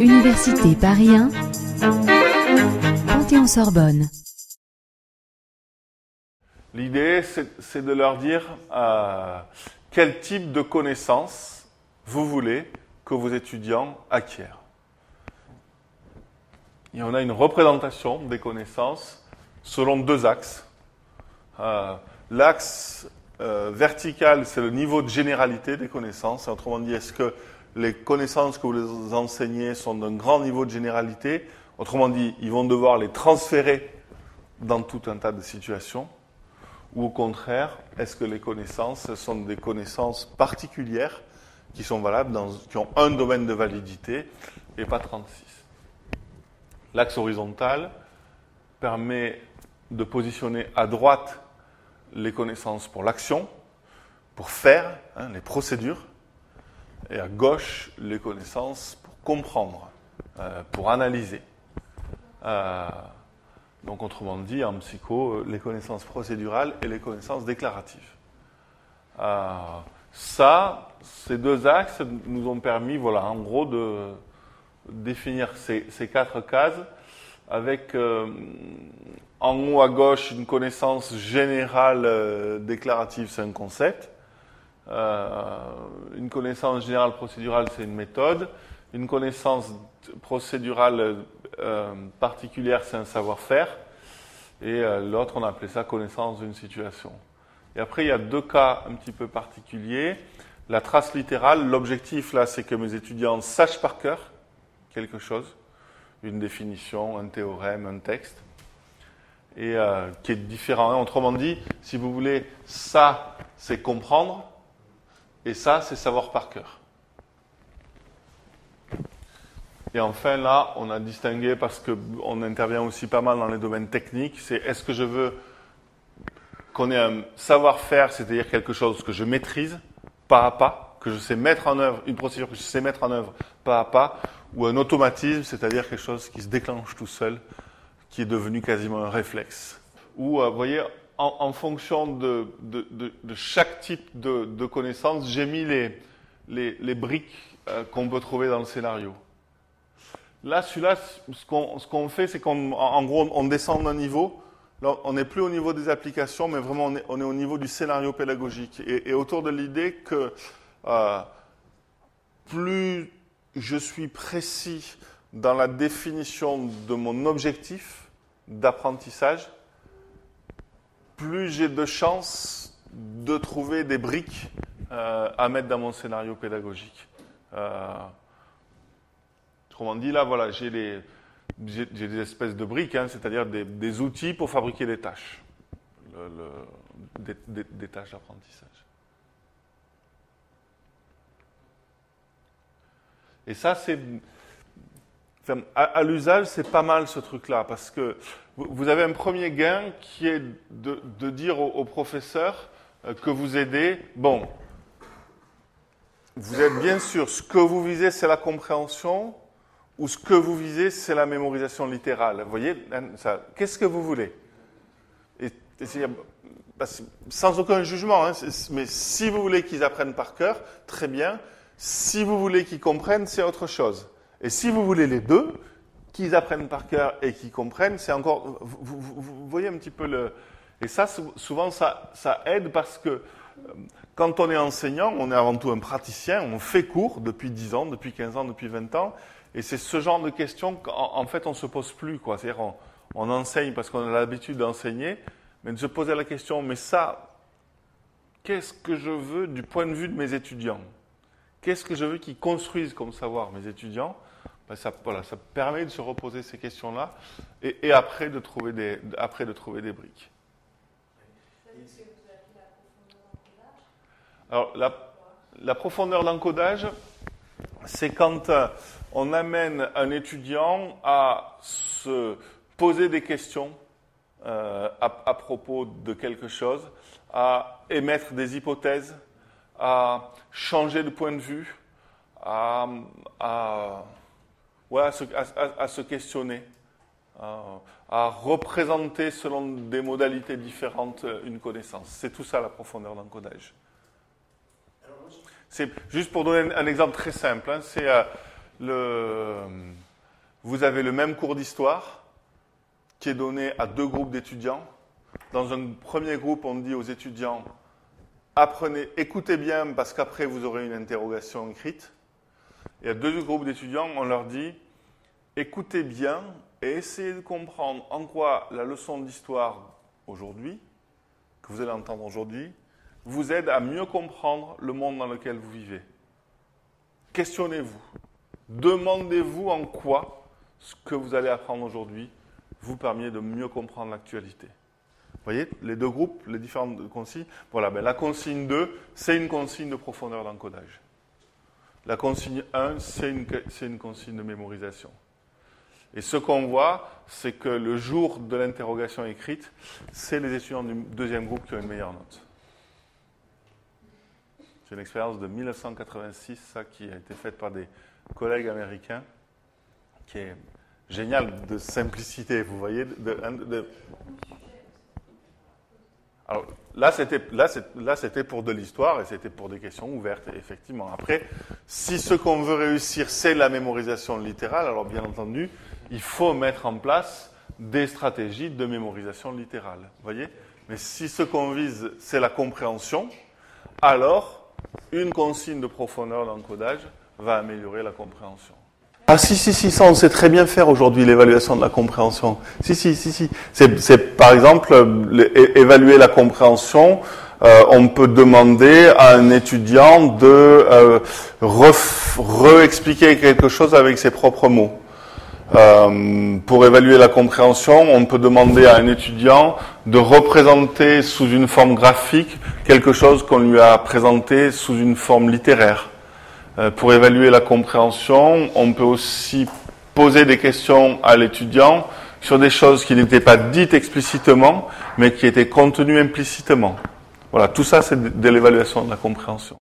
Université Paris 1, Panthéon-Sorbonne. L'idée, c'est de leur dire euh, quel type de connaissances vous voulez que vos étudiants acquièrent. Et on a une représentation des connaissances selon deux axes. Euh, l'axe euh, vertical, c'est le niveau de généralité des connaissances. Autrement dit, est-ce que les connaissances que vous enseignez sont d'un grand niveau de généralité? Autrement dit, ils vont devoir les transférer dans tout un tas de situations? Ou au contraire, est-ce que les connaissances sont des connaissances particulières qui sont valables, qui ont un domaine de validité et pas 36 L'axe horizontal permet de positionner à droite les connaissances pour l'action, pour faire, hein, les procédures, et à gauche les connaissances pour comprendre, euh, pour analyser. Euh, donc autrement dit, en psycho, euh, les connaissances procédurales et les connaissances déclaratives. ça, ces deux axes nous ont permis, voilà, en gros, de définir ces, quatre cases avec en haut à gauche une connaissance générale déclarative, c'est un concept. une connaissance générale procédurale, c'est une méthode. Une connaissance procédurale euh, particulière, c'est un savoir-faire. Et euh, l'autre, on a appelé ça connaissance d'une situation. Et après, il y a deux cas un petit peu particuliers. La trace littérale, l'objectif là, c'est que mes étudiants sachent par cœur quelque chose, une définition, un théorème, un texte, et euh, qui est différent. Autrement dit, si vous voulez, ça, c'est comprendre, et ça, c'est savoir par cœur. Et enfin, là, on a distingué, parce qu'on intervient aussi pas mal dans les domaines techniques, c'est est-ce que je veux qu'on ait un savoir-faire, c'est-à-dire quelque chose que je maîtrise pas à pas, que je sais mettre en œuvre, une procédure que je sais mettre en œuvre pas à pas, ou un automatisme, c'est-à-dire quelque chose qui se déclenche tout seul, qui est devenu quasiment un réflexe. Ou, euh, vous voyez, en, fonction de, chaque type de, connaissance, j'ai mis les, briques euh, qu'on peut trouver dans le scénario. Là, celui-là, ce qu'on fait, c'est qu'en gros, on descend d'un niveau. Là, on n'est plus au niveau des applications, mais vraiment, on est, on est au niveau du scénario pédagogique. Et, autour de l'idée que euh, plus je suis précis dans la définition de mon objectif d'apprentissage, plus j'ai de chances de trouver des briques euh, à mettre dans mon scénario pédagogique. Euh, Autrement dit, là, voilà, j'ai des espèces de briques, hein, c'est-à-dire des, outils pour fabriquer des tâches, des, tâches d'apprentissage. Et ça, c'est. à, l'usage, c'est pas mal ce truc-là, parce que vous avez un premier gain qui est de, dire au, professeur euh, que vous aidez. Bon, vous êtes bien sûr, ce que vous visez, c'est la compréhension, ou ce que vous visez, c'est la mémorisation littérale. Vous voyez, qu'est-ce que vous voulez? Bah, Sans aucun jugement, hein, mais si vous voulez qu'ils apprennent par cœur, très bien. Si vous voulez qu'ils comprennent, c'est autre chose. Et si vous voulez les deux, qu'ils apprennent par cœur et qu'ils comprennent, c'est encore. Vous, voyez un petit peu le. Et ça, souvent, ça, aide parce que euh, quand on est enseignant, on est avant tout un praticien, on fait cours depuis 10 ans, depuis 15 ans, depuis 20 ans, et c'est ce genre de questions qu'en fait on ne se pose plus. C'est-à-dire on, on enseigne parce qu'on a l'habitude d'enseigner, mais de se poser la question, mais ça, qu'est-ce que je veux du point de vue de mes étudiants? Qu'est-ce que je veux qu'ils construisent comme savoir, mes étudiants? Ben ça, voilà, ça permet de se reposer ces questions-là et, après, de trouver des, après de trouver des briques. Alors, la, la profondeur d'encodage, c'est quand euh, on amène un étudiant à se poser des questions euh, à, propos de quelque chose, à émettre des hypothèses, à changer de point de vue, à, se, questionner, à, représenter selon des modalités différentes une connaissance. C'est tout ça la profondeur d'encodage. C'est juste pour donner un, exemple très simple. Hein, c'est euh, le, vous avez le même cours d'histoire qui est donné à deux groupes d'étudiants. Dans un premier groupe, on dit aux étudiants apprenez, écoutez bien parce qu'après vous aurez une interrogation écrite. Et à deux groupes d'étudiants, on leur dit écoutez bien et essayez de comprendre en quoi la leçon d'histoire aujourd'hui, que vous allez entendre aujourd'hui, vous aide à mieux comprendre le monde dans lequel vous vivez. Questionnez-vous. Demandez-vous en quoi ce que vous allez apprendre aujourd'hui vous permet de mieux comprendre l'actualité. Vous voyez, les deux groupes, les différentes consignes. Voilà, ben la consigne 2, c'est une consigne de profondeur d'encodage. La consigne 1, c'est une, une consigne de mémorisation. Et ce qu'on voit, c'est que le jour de l'interrogation écrite, c'est les étudiants du deuxième groupe qui ont une meilleure note. C'est une expérience de 1986, ça, qui a été faite par des collègues américains, qui est génial de simplicité, vous voyez. De, c'était, là, là, c'était pour de l'histoire et c'était pour des questions ouvertes, effectivement. Après, si ce qu'on veut réussir, c'est la mémorisation littérale, alors bien entendu, il faut mettre en place des stratégies de mémorisation littérale. Voyez? Mais si ce qu'on vise, c'est la compréhension, alors une consigne de profondeur d'encodage va améliorer la compréhension. Ah si, si, si, ça on sait très bien faire aujourd'hui, l'évaluation de la compréhension. Si, si, si, si. C'est par exemple évaluer la compréhension. Euh, on peut demander à un étudiant de euh, re-expliquer quelque chose avec ses propres mots. Euh, pour évaluer la compréhension, on peut demander à un étudiant de représenter sous une forme graphique quelque chose qu'on lui a présenté sous une forme littéraire. Euh, pour évaluer la compréhension, on peut aussi poser des questions à l'étudiant sur des choses qui n'étaient pas dites explicitement, mais qui étaient contenues implicitement. Voilà, tout ça c'est de l'évaluation de la compréhension.